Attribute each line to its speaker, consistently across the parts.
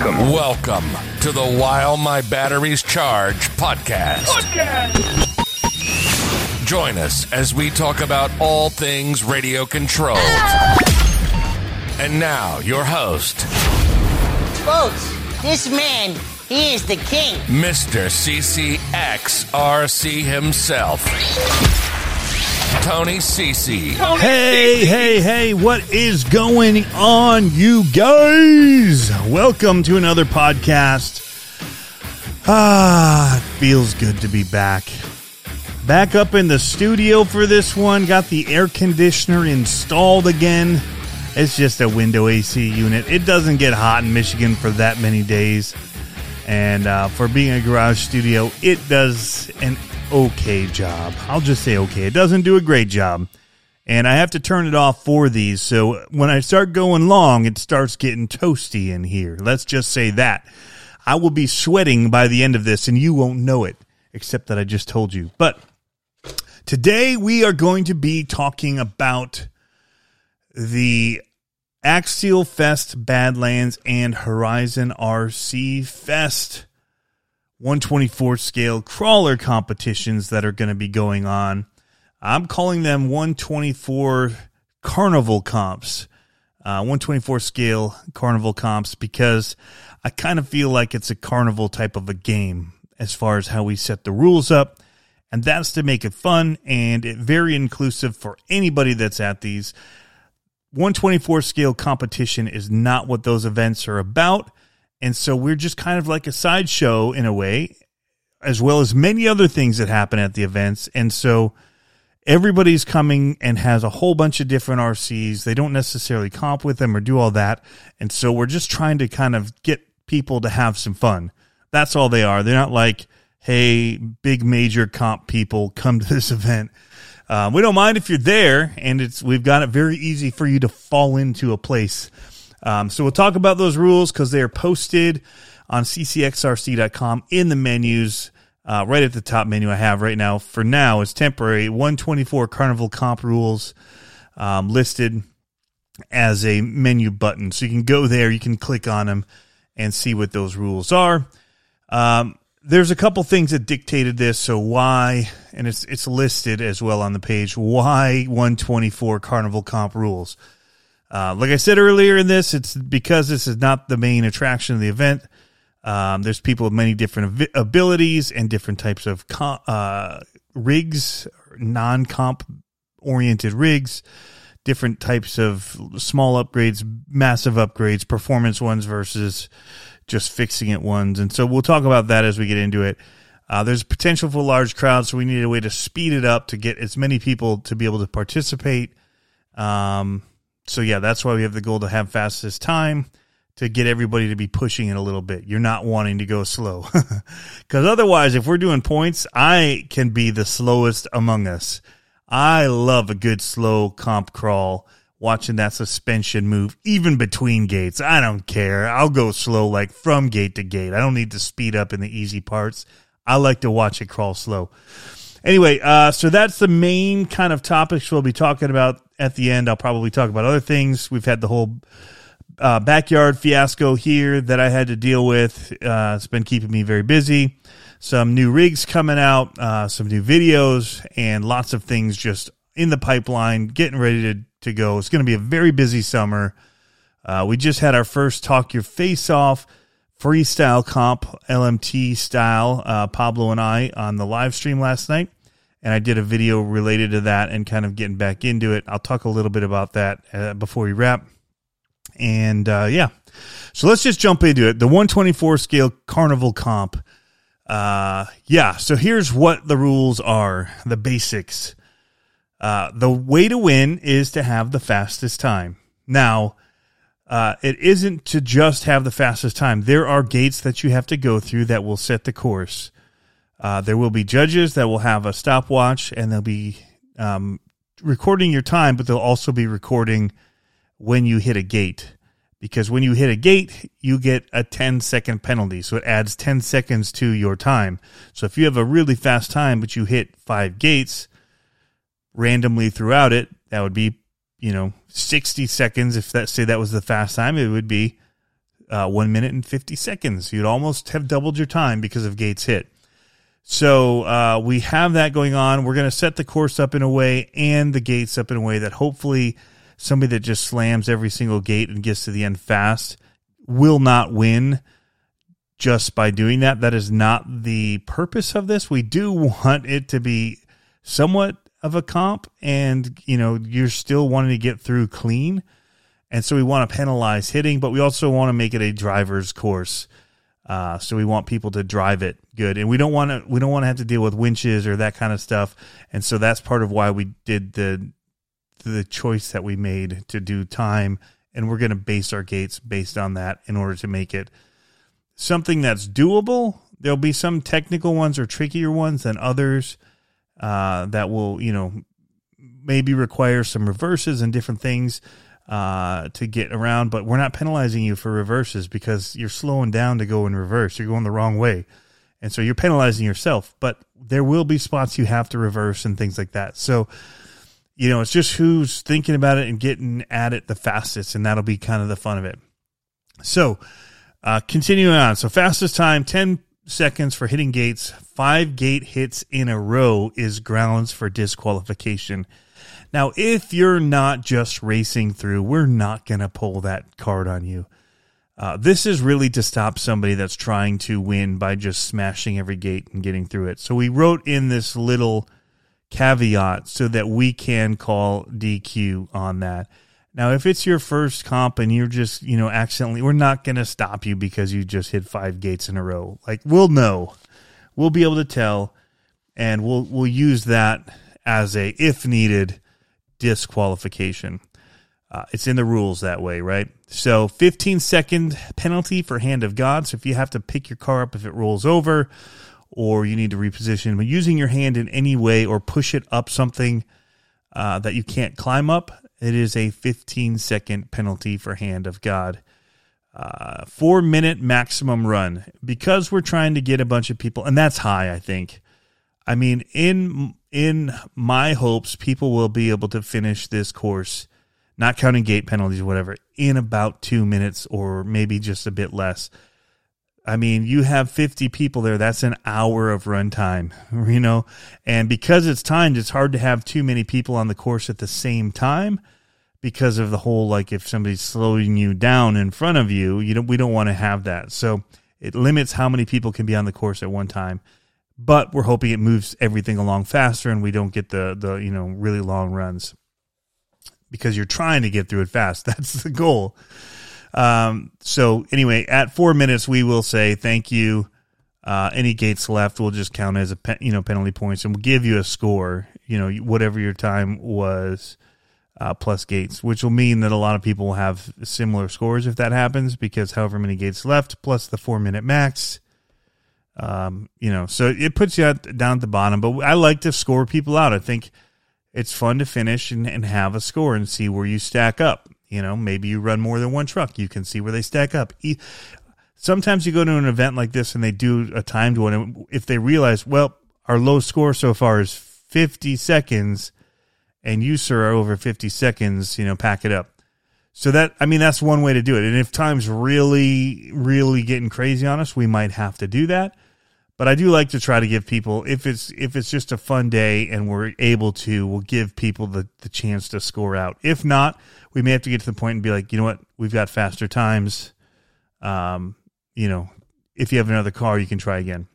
Speaker 1: Welcome.
Speaker 2: Welcome to the While My Batteries Charge podcast. Join us as we talk about all things radio control. And now, your host,
Speaker 3: Folks, this man, he is the king.
Speaker 2: Mr. CCXRC himself, Tony CC.
Speaker 4: Hey, hey, hey, what is going on, you guys? Welcome to another podcast. Ah, it feels good to be back. Back up in the studio for this one. Got the air conditioner installed again. It's just a window AC unit. It doesn't get hot in Michigan for that many days. And uh, for being a garage studio, it does an okay job. I'll just say okay. It doesn't do a great job. And I have to turn it off for these. So when I start going long, it starts getting toasty in here. Let's just say that. I will be sweating by the end of this, and you won't know it, except that I just told you. But today we are going to be talking about the Axial Fest Badlands and Horizon RC Fest 124 scale crawler competitions that are going to be going on. I'm calling them 124 carnival comps, uh, 124 scale carnival comps, because I kind of feel like it's a carnival type of a game as far as how we set the rules up. And that's to make it fun and it very inclusive for anybody that's at these. 124 scale competition is not what those events are about. And so we're just kind of like a sideshow in a way, as well as many other things that happen at the events. And so everybody's coming and has a whole bunch of different RCs. They don't necessarily comp with them or do all that. And so we're just trying to kind of get people to have some fun. That's all they are. They're not like, hey, big major comp people come to this event. Uh, we don't mind if you're there, and it's we've got it very easy for you to fall into a place. Um, so we'll talk about those rules because they are posted on ccxrc.com in the menus. Uh, right at the top menu I have right now for now is temporary 124 Carnival comp rules um, listed as a menu button. So you can go there, you can click on them and see what those rules are. Um, there's a couple things that dictated this. So why, and it's it's listed as well on the page. Why 124 Carnival Comp rules? Uh, like I said earlier in this, it's because this is not the main attraction of the event. Um, there's people with many different av- abilities and different types of com- uh, rigs, non comp oriented rigs, different types of small upgrades, massive upgrades, performance ones versus just fixing it ones. And so we'll talk about that as we get into it. Uh, there's potential for large crowds, so we need a way to speed it up to get as many people to be able to participate. Um, so yeah, that's why we have the goal to have fastest time to get everybody to be pushing it a little bit. You're not wanting to go slow. Because otherwise, if we're doing points, I can be the slowest among us. I love a good slow comp crawl, watching that suspension move, even between gates. I don't care. I'll go slow, like from gate to gate. I don't need to speed up in the easy parts. I like to watch it crawl slow. Anyway, uh, so that's the main kind of topics we'll be talking about at the end. I'll probably talk about other things. We've had the whole uh, backyard fiasco here that I had to deal with. Uh, it's been keeping me very busy. Some new rigs coming out, uh, some new videos, and lots of things just in the pipeline, getting ready to, to go. It's going to be a very busy summer. Uh, we just had our first Talk Your Face Off freestyle comp, LMT style, uh, Pablo and I on the live stream last night. And I did a video related to that and kind of getting back into it. I'll talk a little bit about that uh, before we wrap. And uh, yeah, so let's just jump into it. The 124 scale carnival comp. Uh, yeah, so here's what the rules are the basics. Uh, the way to win is to have the fastest time. Now, uh, it isn't to just have the fastest time. There are gates that you have to go through that will set the course. Uh, there will be judges that will have a stopwatch and they'll be um, recording your time, but they'll also be recording when you hit a gate. Because when you hit a gate, you get a 10 second penalty. So it adds 10 seconds to your time. So if you have a really fast time, but you hit five gates randomly throughout it, that would be, you know, 60 seconds. If that, say that was the fast time, it would be uh, one minute and 50 seconds. You'd almost have doubled your time because of gates hit. So uh, we have that going on. We're going to set the course up in a way and the gates up in a way that hopefully somebody that just slams every single gate and gets to the end fast will not win just by doing that. That is not the purpose of this. We do want it to be somewhat of a comp and you know you're still wanting to get through clean. And so we want to penalize hitting but we also want to make it a driver's course. Uh, so we want people to drive it good, and we don't want to we don't want to have to deal with winches or that kind of stuff. And so that's part of why we did the the choice that we made to do time, and we're going to base our gates based on that in order to make it something that's doable. There'll be some technical ones or trickier ones than others uh, that will you know maybe require some reverses and different things uh, to get around, but we're not penalizing you for reverses because you're slowing down to go in reverse. You're going the wrong way. And so you're penalizing yourself, but there will be spots you have to reverse and things like that. So, you know, it's just who's thinking about it and getting at it the fastest, and that'll be kind of the fun of it. So, uh, continuing on. So, fastest time 10 seconds for hitting gates, five gate hits in a row is grounds for disqualification. Now, if you're not just racing through, we're not going to pull that card on you. Uh, this is really to stop somebody that's trying to win by just smashing every gate and getting through it. So we wrote in this little caveat so that we can call DQ on that. Now, if it's your first comp and you're just, you know, accidentally, we're not going to stop you because you just hit five gates in a row. Like we'll know, we'll be able to tell, and we'll we'll use that as a if needed disqualification. Uh, it's in the rules that way, right? So 15 second penalty for hand of God. So if you have to pick your car up if it rolls over or you need to reposition, but using your hand in any way or push it up something uh, that you can't climb up, it is a 15 second penalty for hand of God. Uh, four minute maximum run because we're trying to get a bunch of people, and that's high, I think. I mean, in in my hopes, people will be able to finish this course, not counting gate penalties whatever, in about two minutes or maybe just a bit less. I mean, you have 50 people there. That's an hour of runtime, you know? And because it's timed, it's hard to have too many people on the course at the same time because of the whole, like, if somebody's slowing you down in front of you, you don't, we don't want to have that. So it limits how many people can be on the course at one time but we're hoping it moves everything along faster and we don't get the the you know really long runs because you're trying to get through it fast. That's the goal. Um, so anyway, at four minutes, we will say thank you. Uh, any gates left will just count as a pe- you know penalty points, and we'll give you a score. You know whatever your time was uh, plus gates, which will mean that a lot of people will have similar scores if that happens because however many gates left plus the four minute max um, you know, so it puts you at, down at the bottom. But I like to score people out. I think it's fun to finish and, and have a score and see where you stack up. You know, maybe you run more than one truck. You can see where they stack up. Sometimes you go to an event like this and they do a timed one. And if they realize, well, our low score so far is 50 seconds and you, sir, are over 50 seconds, you know, pack it up. So that I mean that's one way to do it. And if time's really really getting crazy on us, we might have to do that. But I do like to try to give people if it's if it's just a fun day and we're able to, we'll give people the, the chance to score out. If not, we may have to get to the point and be like, you know what, we've got faster times. Um, you know, if you have another car, you can try again.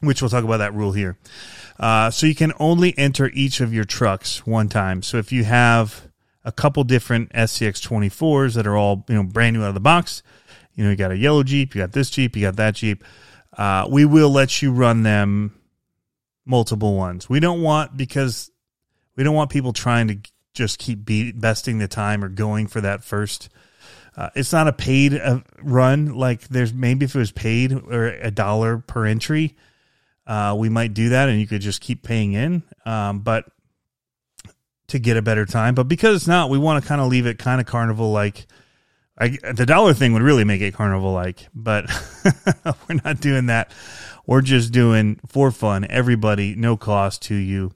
Speaker 4: Which we'll talk about that rule here. Uh, so you can only enter each of your trucks one time. So if you have a couple different SCX 24s that are all you know brand new out of the box. You know, you got a yellow Jeep, you got this Jeep, you got that Jeep. Uh, we will let you run them multiple ones. We don't want because we don't want people trying to just keep beat, besting the time or going for that first. Uh, it's not a paid uh, run. Like there's maybe if it was paid or a dollar per entry, uh, we might do that, and you could just keep paying in. Um, but to get a better time. But because it's not, we want to kind of leave it kind of carnival like. The dollar thing would really make it carnival like, but we're not doing that. We're just doing for fun, everybody, no cost to you.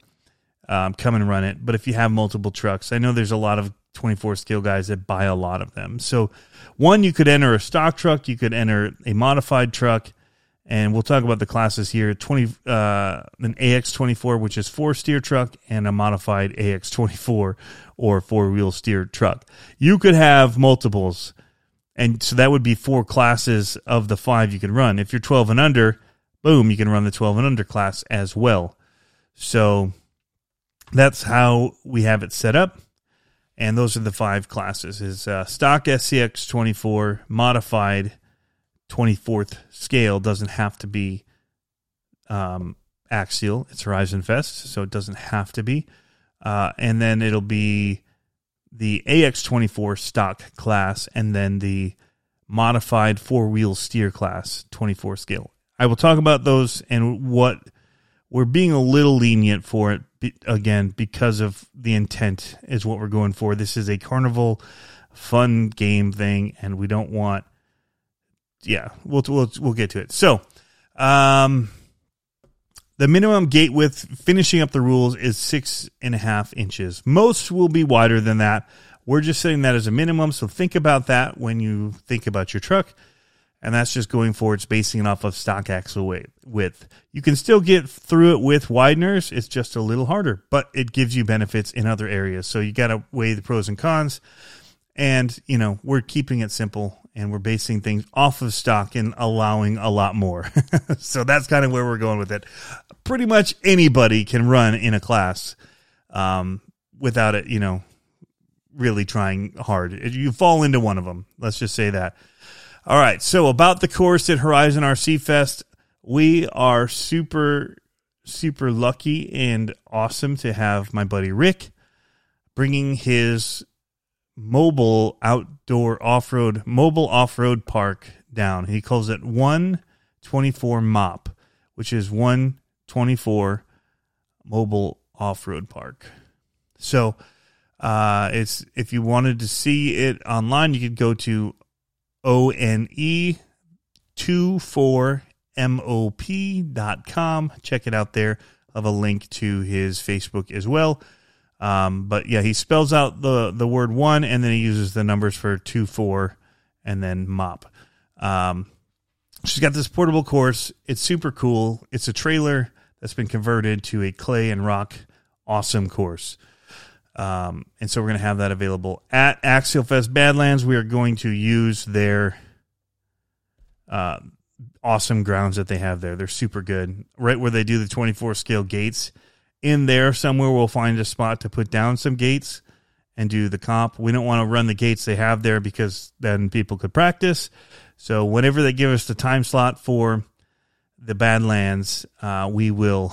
Speaker 4: Um, come and run it. But if you have multiple trucks, I know there's a lot of 24 scale guys that buy a lot of them. So, one, you could enter a stock truck, you could enter a modified truck, and we'll talk about the classes here 20 uh, an AX24, which is four steer truck, and a modified AX24 or four wheel steer truck. You could have multiples, and so that would be four classes of the five you can run. If you're 12 and under, boom, you can run the 12 and under class as well. So that's how we have it set up. And those are the five classes: is uh, stock SCX 24, modified 24th scale doesn't have to be um, axial. It's Horizon Fest, so it doesn't have to be. Uh, and then it'll be the AX24 stock class, and then the modified four wheel steer class 24 scale. I will talk about those and what we're being a little lenient for it again because of the intent is what we're going for. This is a carnival fun game thing, and we don't want. Yeah, we'll we'll we'll get to it. So, um, the minimum gate width, finishing up the rules, is six and a half inches. Most will be wider than that. We're just setting that as a minimum, so think about that when you think about your truck and that's just going forward. basing it off of stock axle width. You can still get through it with wideners. It's just a little harder, but it gives you benefits in other areas. So you got to weigh the pros and cons. And, you know, we're keeping it simple and we're basing things off of stock and allowing a lot more. so that's kind of where we're going with it. Pretty much anybody can run in a class um, without it, you know, really trying hard. You fall into one of them. Let's just say that. All right. So about the course at Horizon RC Fest, we are super, super lucky and awesome to have my buddy Rick bringing his mobile outdoor off road, mobile off road park down. He calls it 124 MOP, which is 124 mobile off road park. So, uh, it's if you wanted to see it online, you could go to O N E 24 com. Check it out there. I have a link to his Facebook as well. Um, but yeah, he spells out the, the word one and then he uses the numbers for two, four, and then mop. Um, she's got this portable course. It's super cool. It's a trailer that's been converted to a clay and rock awesome course. Um, and so we're going to have that available at Axial Fest Badlands. We are going to use their uh, awesome grounds that they have there. They're super good. Right where they do the 24 scale gates, in there somewhere we'll find a spot to put down some gates and do the comp. We don't want to run the gates they have there because then people could practice. So whenever they give us the time slot for the Badlands, uh, we will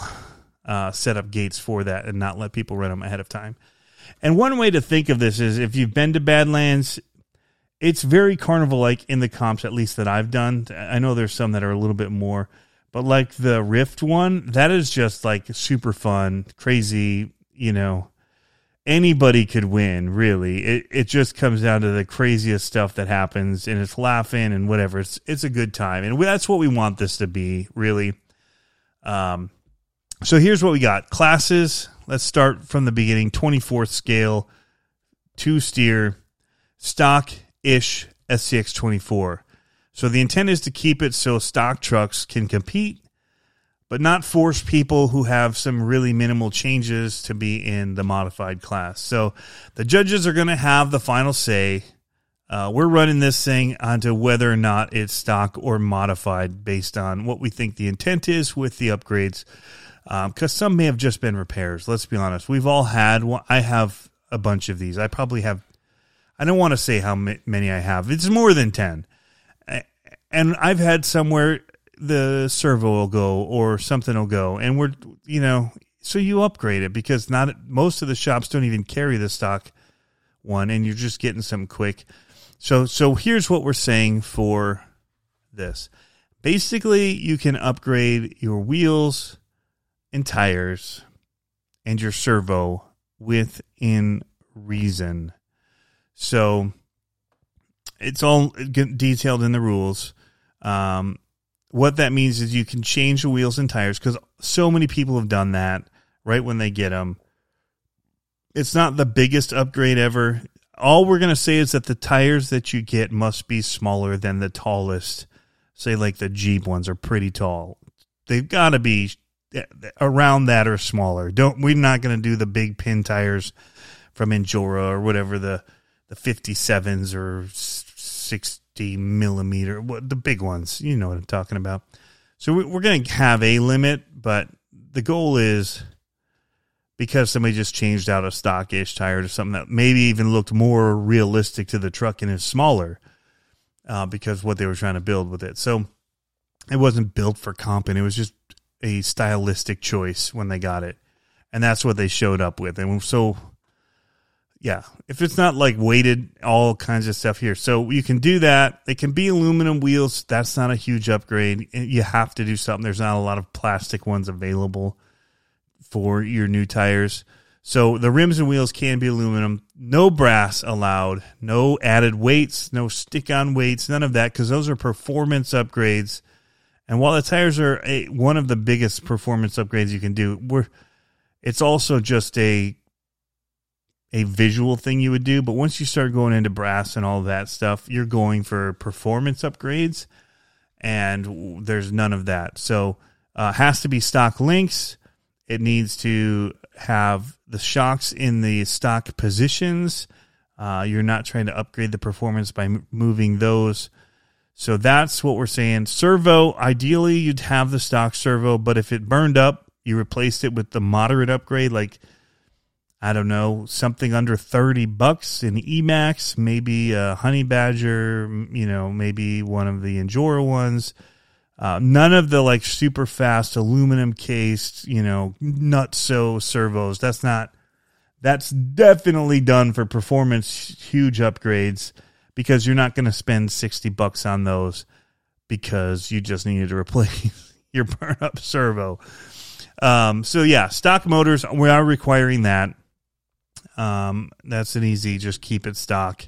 Speaker 4: uh, set up gates for that and not let people run them ahead of time. And one way to think of this is if you've been to Badlands, it's very carnival like in the comps, at least that I've done. I know there's some that are a little bit more, but like the Rift one, that is just like super fun, crazy, you know. Anybody could win, really. It it just comes down to the craziest stuff that happens, and it's laughing and whatever. It's it's a good time, and that's what we want this to be, really. Um, so here's what we got: classes, Let's start from the beginning 24th scale, two steer, stock ish SCX 24. So the intent is to keep it so stock trucks can compete, but not force people who have some really minimal changes to be in the modified class. So the judges are going to have the final say. Uh, we're running this thing onto whether or not it's stock or modified based on what we think the intent is with the upgrades because um, some may have just been repairs. Let's be honest. We've all had. I have a bunch of these. I probably have. I don't want to say how many I have. It's more than ten, and I've had somewhere the servo will go or something will go, and we're you know so you upgrade it because not most of the shops don't even carry the stock one, and you're just getting some quick. So so here's what we're saying for this. Basically, you can upgrade your wheels and tires and your servo within reason. So it's all detailed in the rules. Um, what that means is you can change the wheels and tires because so many people have done that right when they get them. It's not the biggest upgrade ever. all we're going to say is that the tires that you get must be smaller than the tallest. Say, like the Jeep ones are pretty tall. They've got to be eh, around that or smaller. Don't we're not going to do the big pin tires from Injora or whatever the the 57s or 60 millimeter, what the big ones. You know what I'm talking about. So we're going to have a limit, but the goal is because somebody just changed out a stock stockish tire to something that maybe even looked more realistic to the truck and is smaller uh, because what they were trying to build with it. So it wasn't built for comping. It was just a stylistic choice when they got it. And that's what they showed up with. And so, yeah, if it's not like weighted, all kinds of stuff here. So you can do that. It can be aluminum wheels. That's not a huge upgrade. You have to do something. There's not a lot of plastic ones available for your new tires. So the rims and wheels can be aluminum. No brass allowed. No added weights. No stick on weights. None of that because those are performance upgrades. And while the tires are a, one of the biggest performance upgrades you can do, we're it's also just a a visual thing you would do. But once you start going into brass and all that stuff, you're going for performance upgrades, and there's none of that. So uh, has to be stock links. It needs to have the shocks in the stock positions. Uh, you're not trying to upgrade the performance by m- moving those. So that's what we're saying. Servo, ideally, you'd have the stock servo, but if it burned up, you replaced it with the moderate upgrade, like, I don't know, something under 30 bucks in Emax, maybe a Honey Badger, you know, maybe one of the Injora ones. Uh, none of the like super fast aluminum cased, you know, nutso servos. That's not. That's definitely done for performance huge upgrades because you're not going to spend sixty bucks on those because you just needed to replace your burn up servo. Um, so yeah, stock motors we are requiring that. Um, that's an easy. Just keep it stock.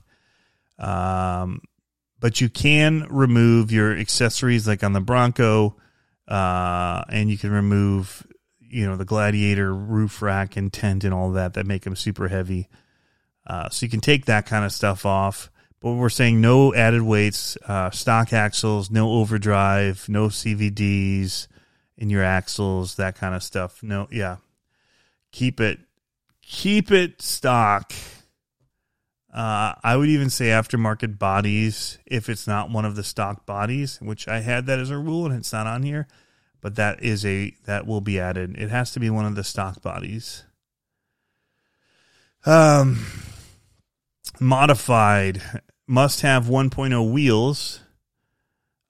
Speaker 4: Um, but you can remove your accessories like on the Bronco, uh, and you can remove you know the Gladiator roof rack and tent and all that that make them super heavy. Uh, so you can take that kind of stuff off. But we're saying no added weights, uh, stock axles, no overdrive, no CVDs in your axles, that kind of stuff. No, yeah, keep it, keep it stock. Uh, I would even say aftermarket bodies if it's not one of the stock bodies, which I had that as a rule and it's not on here, but that is a that will be added. It has to be one of the stock bodies. Um, modified must have 1.0 wheels.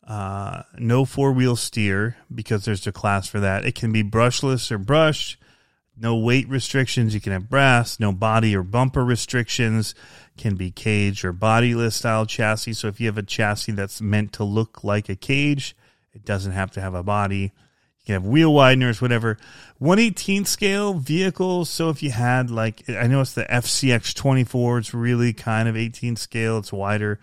Speaker 4: Uh, no four wheel steer because there's a class for that. It can be brushless or brushed. No weight restrictions. You can have brass. No body or bumper restrictions can be cage or bodyless style chassis. So if you have a chassis that's meant to look like a cage, it doesn't have to have a body. You can have wheel wideners, whatever. 118th scale vehicles. So if you had like, I know it's the FCX 24, it's really kind of 18 scale, it's wider,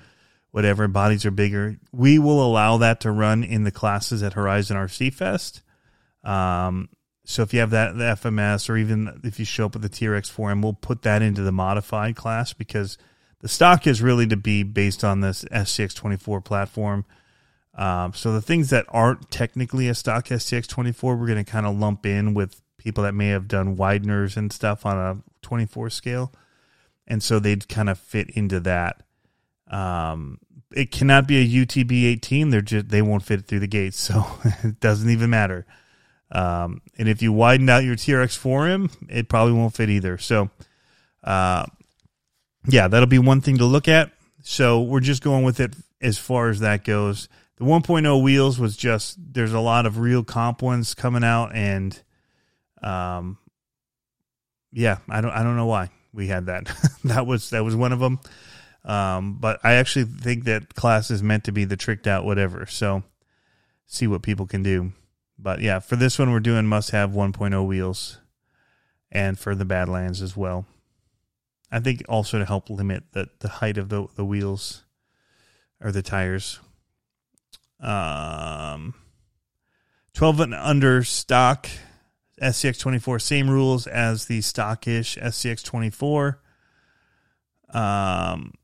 Speaker 4: whatever. Bodies are bigger. We will allow that to run in the classes at Horizon RC Fest. Um, so if you have that the FMS or even if you show up with the TRX 4M, we'll put that into the modified class because the stock is really to be based on this SCX24 platform. Um, so the things that aren't technically a stock SCX24, we're going to kind of lump in with people that may have done wideners and stuff on a 24 scale, and so they'd kind of fit into that. Um, it cannot be a UTB 18; they're just they won't fit through the gates, so it doesn't even matter. Um, and if you widen out your TRX 4M, it probably won't fit either. So, uh, yeah, that'll be one thing to look at. So we're just going with it as far as that goes. The 1.0 wheels was just there's a lot of real comp ones coming out, and um, yeah, I don't I don't know why we had that. that was that was one of them. Um, but I actually think that class is meant to be the tricked out whatever. So see what people can do. But yeah, for this one, we're doing must have 1.0 wheels and for the Badlands as well. I think also to help limit the, the height of the, the wheels or the tires. Um, 12 and under stock SCX 24, same rules as the stockish SCX 24. Um,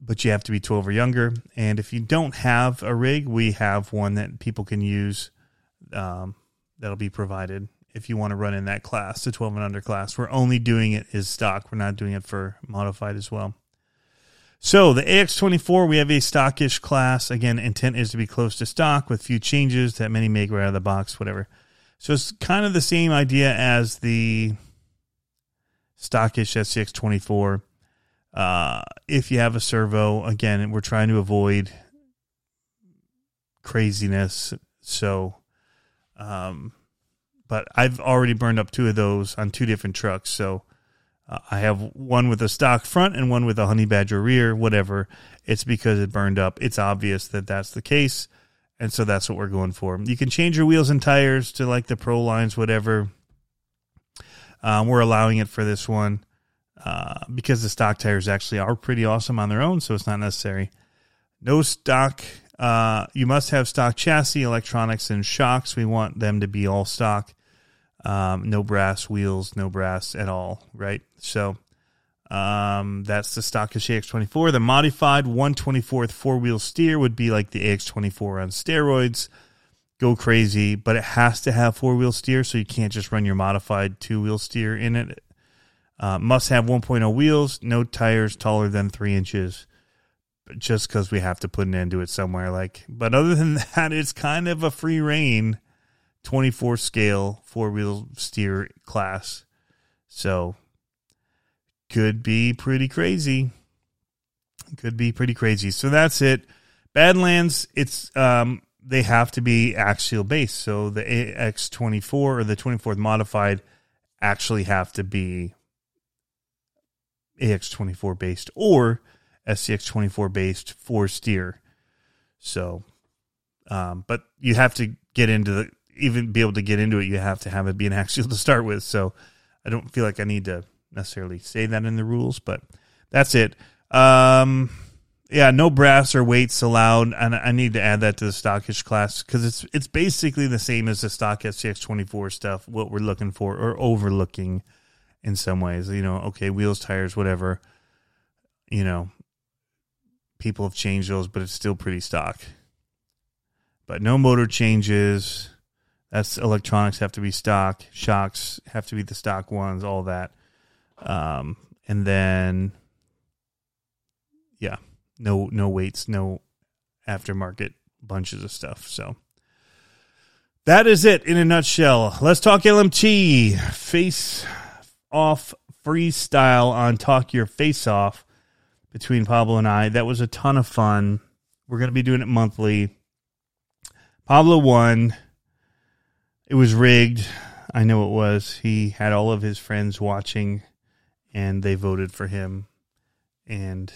Speaker 4: but you have to be 12 or younger. And if you don't have a rig, we have one that people can use um, that'll be provided if you want to run in that class, the 12 and under class. We're only doing it as stock. We're not doing it for modified as well. So the AX24, we have a stockish class. Again, intent is to be close to stock with few changes that many make right out of the box, whatever. So it's kind of the same idea as the stockish SCX24. Uh, if you have a servo, again, we're trying to avoid craziness. So, um, but I've already burned up two of those on two different trucks. So uh, I have one with a stock front and one with a honey badger rear, whatever. It's because it burned up. It's obvious that that's the case. And so that's what we're going for. You can change your wheels and tires to like the pro lines, whatever. Um, we're allowing it for this one uh, because the stock tires actually are pretty awesome on their own, so it's not necessary. No stock. Uh, you must have stock chassis, electronics, and shocks. We want them to be all stock. Um, no brass wheels, no brass at all, right? So um, that's the stock AX24. The modified 124th four wheel steer would be like the AX24 on steroids. Go crazy, but it has to have four wheel steer, so you can't just run your modified two wheel steer in it. Uh, must have 1.0 wheels, no tires taller than three inches, just because we have to put an end to it somewhere. Like, but other than that, it's kind of a free reign 24 scale four wheel steer class. So could be pretty crazy. Could be pretty crazy. So that's it. Badlands, it's um they have to be axial based. So the AX24 or the 24th modified actually have to be AX24 based or SCX24 based four steer. So, um, but you have to get into the even be able to get into it. You have to have it be an axial to start with. So, I don't feel like I need to necessarily say that in the rules, but that's it. Um, yeah, no brass or weights allowed, and I need to add that to the stockish class because it's it's basically the same as the stock SCX24 stuff. What we're looking for or overlooking in some ways. You know, okay, wheels, tires, whatever. You know, people have changed those, but it's still pretty stock. But no motor changes. That's electronics have to be stock. Shocks have to be the stock ones. All that. Um, and then, yeah, no no weights, no aftermarket bunches of stuff. So that is it in a nutshell. Let's talk LMT face off freestyle on Talk Your Face Off between Pablo and I. That was a ton of fun. We're going to be doing it monthly. Pablo won. It was rigged. I know it was. He had all of his friends watching and they voted for him. And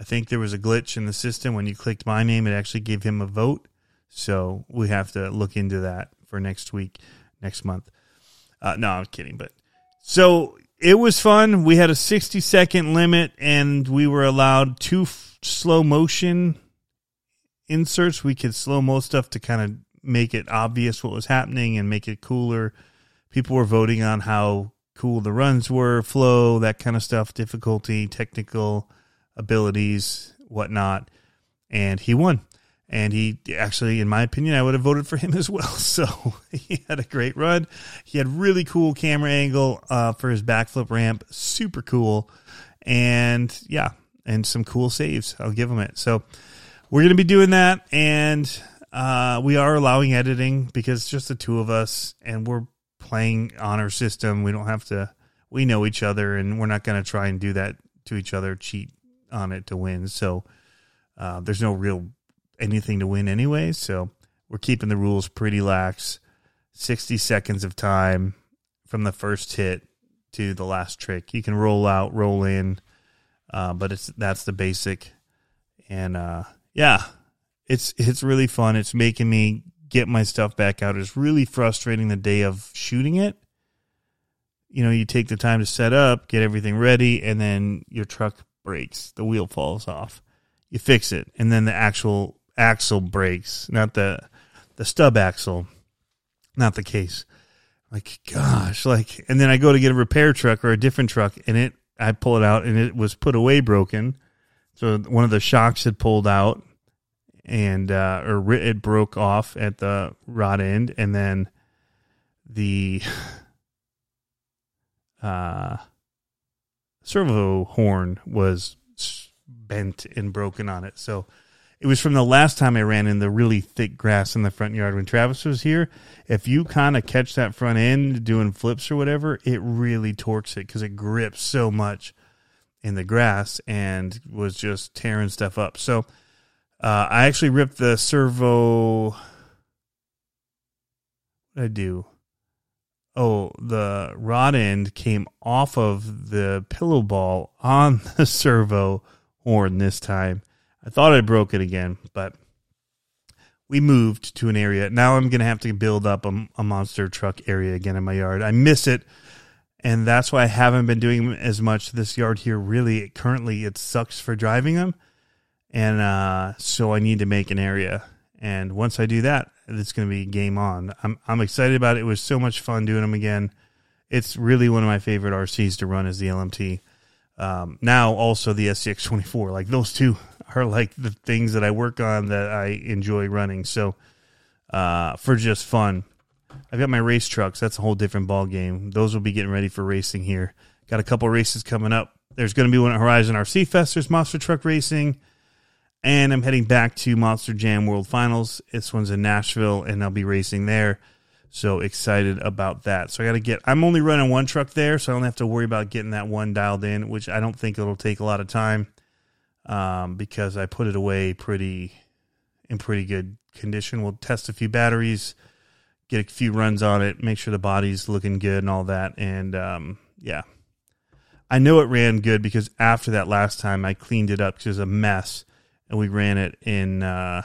Speaker 4: I think there was a glitch in the system when you clicked my name, it actually gave him a vote. So we have to look into that for next week, next month. Uh, no, I'm kidding, but so it was fun. We had a 60 second limit and we were allowed two f- slow motion inserts. We could slow mo stuff to kind of make it obvious what was happening and make it cooler. People were voting on how cool the runs were, flow, that kind of stuff, difficulty, technical abilities, whatnot. And he won and he actually, in my opinion, I would have voted for him as well. So he had a great run. He had really cool camera angle uh, for his backflip ramp, super cool, and yeah, and some cool saves. I'll give him it. So we're gonna be doing that, and uh, we are allowing editing because it's just the two of us, and we're playing on our system. We don't have to. We know each other, and we're not gonna try and do that to each other, cheat on it to win. So uh, there's no real anything to win anyway. So we're keeping the rules pretty lax. 60 seconds of time from the first hit to the last trick. You can roll out, roll in, uh, but it's that's the basic. And uh, yeah, it's it's really fun. It's making me get my stuff back out. It's really frustrating the day of shooting it. You know, you take the time to set up, get everything ready, and then your truck breaks. The wheel falls off. You fix it, and then the actual axle breaks, not the the stub axle, not the case. Like gosh, like and then I go to get a repair truck or a different truck and it I pull it out and it was put away broken. So one of the shocks had pulled out and uh, or it broke off at the rod end, and then the uh, servo horn was bent and broken on it. So it was from the last time I ran in the really thick grass in the front yard when Travis was here. If you kind of catch that front end doing flips or whatever, it really torques it because it grips so much in the grass and was just tearing stuff up. So uh, I actually ripped the servo. What did I do? Oh, the rod end came off of the pillow ball on the servo horn this time. I thought I broke it again, but we moved to an area. Now I'm going to have to build up a, a, monster truck area again in my yard. I miss it, and that's why I haven't been doing as much this yard here. Really, currently, it sucks for driving them and uh, so I need to make an area. And once I do that, it's going to be game on. I'm I'm excited about it. It was so much fun doing them again. It's really one of my favorite RCs to run is the LMT. Um, now also the SCX24. Like those two are like the things that I work on that I enjoy running. So uh, for just fun, I've got my race trucks. That's a whole different ball game. Those will be getting ready for racing here. Got a couple races coming up. There's going to be one at Horizon RC Fest. There's monster truck racing and I'm heading back to Monster Jam World Finals. This one's in Nashville, and I'll be racing there. So excited about that. So I got to get. I'm only running one truck there, so I don't have to worry about getting that one dialed in, which I don't think it'll take a lot of time, um, because I put it away pretty in pretty good condition. We'll test a few batteries, get a few runs on it, make sure the body's looking good and all that, and um, yeah. I know it ran good because after that last time I cleaned it up because it was a mess and we ran it in uh,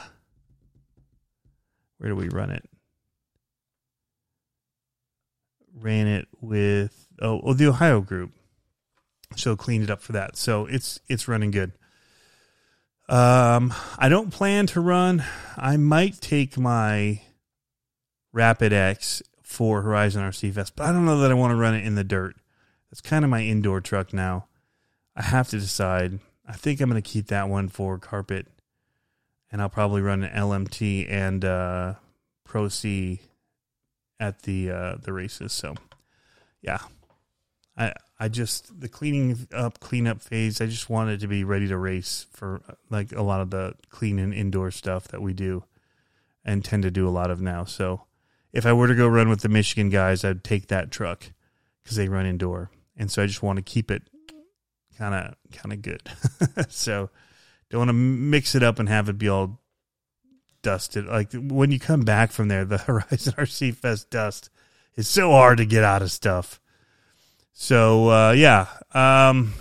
Speaker 4: where do we run it? Ran it with oh, oh the Ohio group. So cleaned it up for that. So it's it's running good. Um, I don't plan to run. I might take my Rapid X for Horizon RC Fest, but I don't know that I want to run it in the dirt. It's kind of my indoor truck now. I have to decide. I think I'm going to keep that one for carpet, and I'll probably run an LMT and uh, Pro C at the uh, the races. So, yeah, I I just the cleaning up cleanup phase. I just wanted to be ready to race for like a lot of the clean and indoor stuff that we do, and tend to do a lot of now. So, if I were to go run with the Michigan guys, I'd take that truck because they run indoor, and so I just want to keep it kind of kind of good. so don't want to mix it up and have it be all dusted. Like when you come back from there, the Horizon RC Fest dust is so hard to get out of stuff. So uh, yeah, um,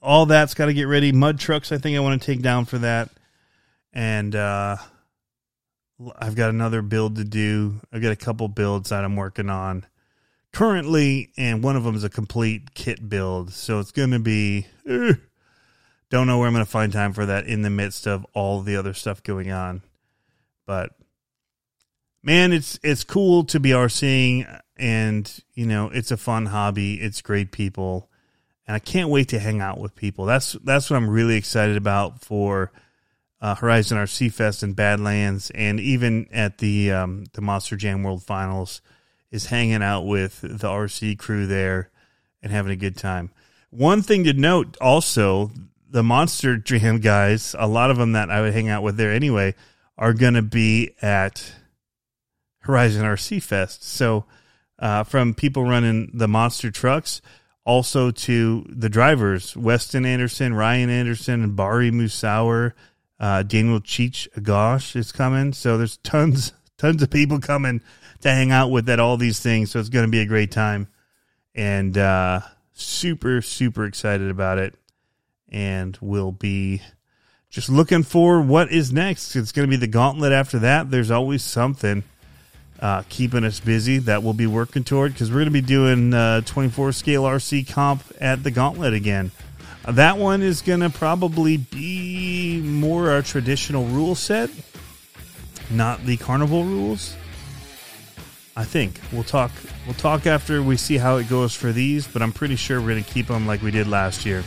Speaker 4: all that's got to get ready. Mud trucks, I think I want to take down for that, and uh, I've got another build to do. I've got a couple builds that I'm working on currently, and one of them is a complete kit build. So it's going to be. Eh, don't know where I'm going to find time for that in the midst of all the other stuff going on. But man, it's it's cool to be RCing, and you know it's a fun hobby. It's great people, and I can't wait to hang out with people. That's that's what I'm really excited about for. Uh, Horizon RC Fest and Badlands, and even at the um, the Monster Jam World Finals, is hanging out with the RC crew there and having a good time. One thing to note also, the Monster Jam guys, a lot of them that I would hang out with there anyway, are going to be at Horizon RC Fest. So, uh, from people running the monster trucks, also to the drivers, Weston Anderson, Ryan Anderson, and Bari Musawwir, uh, Daniel Cheech Agosh is coming. So there's tons, tons of people coming to hang out with at all these things. So it's going to be a great time. And uh, super, super excited about it. And we'll be just looking for what is next. It's going to be the gauntlet after that. There's always something uh, keeping us busy that we'll be working toward because we're going to be doing uh, 24 scale RC comp at the gauntlet again. Uh, that one is going to probably be more our traditional rule set, not the carnival rules. I think we'll talk. We'll talk after we see how it goes for these, but I'm pretty sure we're gonna keep them like we did last year.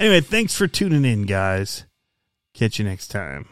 Speaker 4: Anyway, thanks for tuning in, guys. Catch you next time.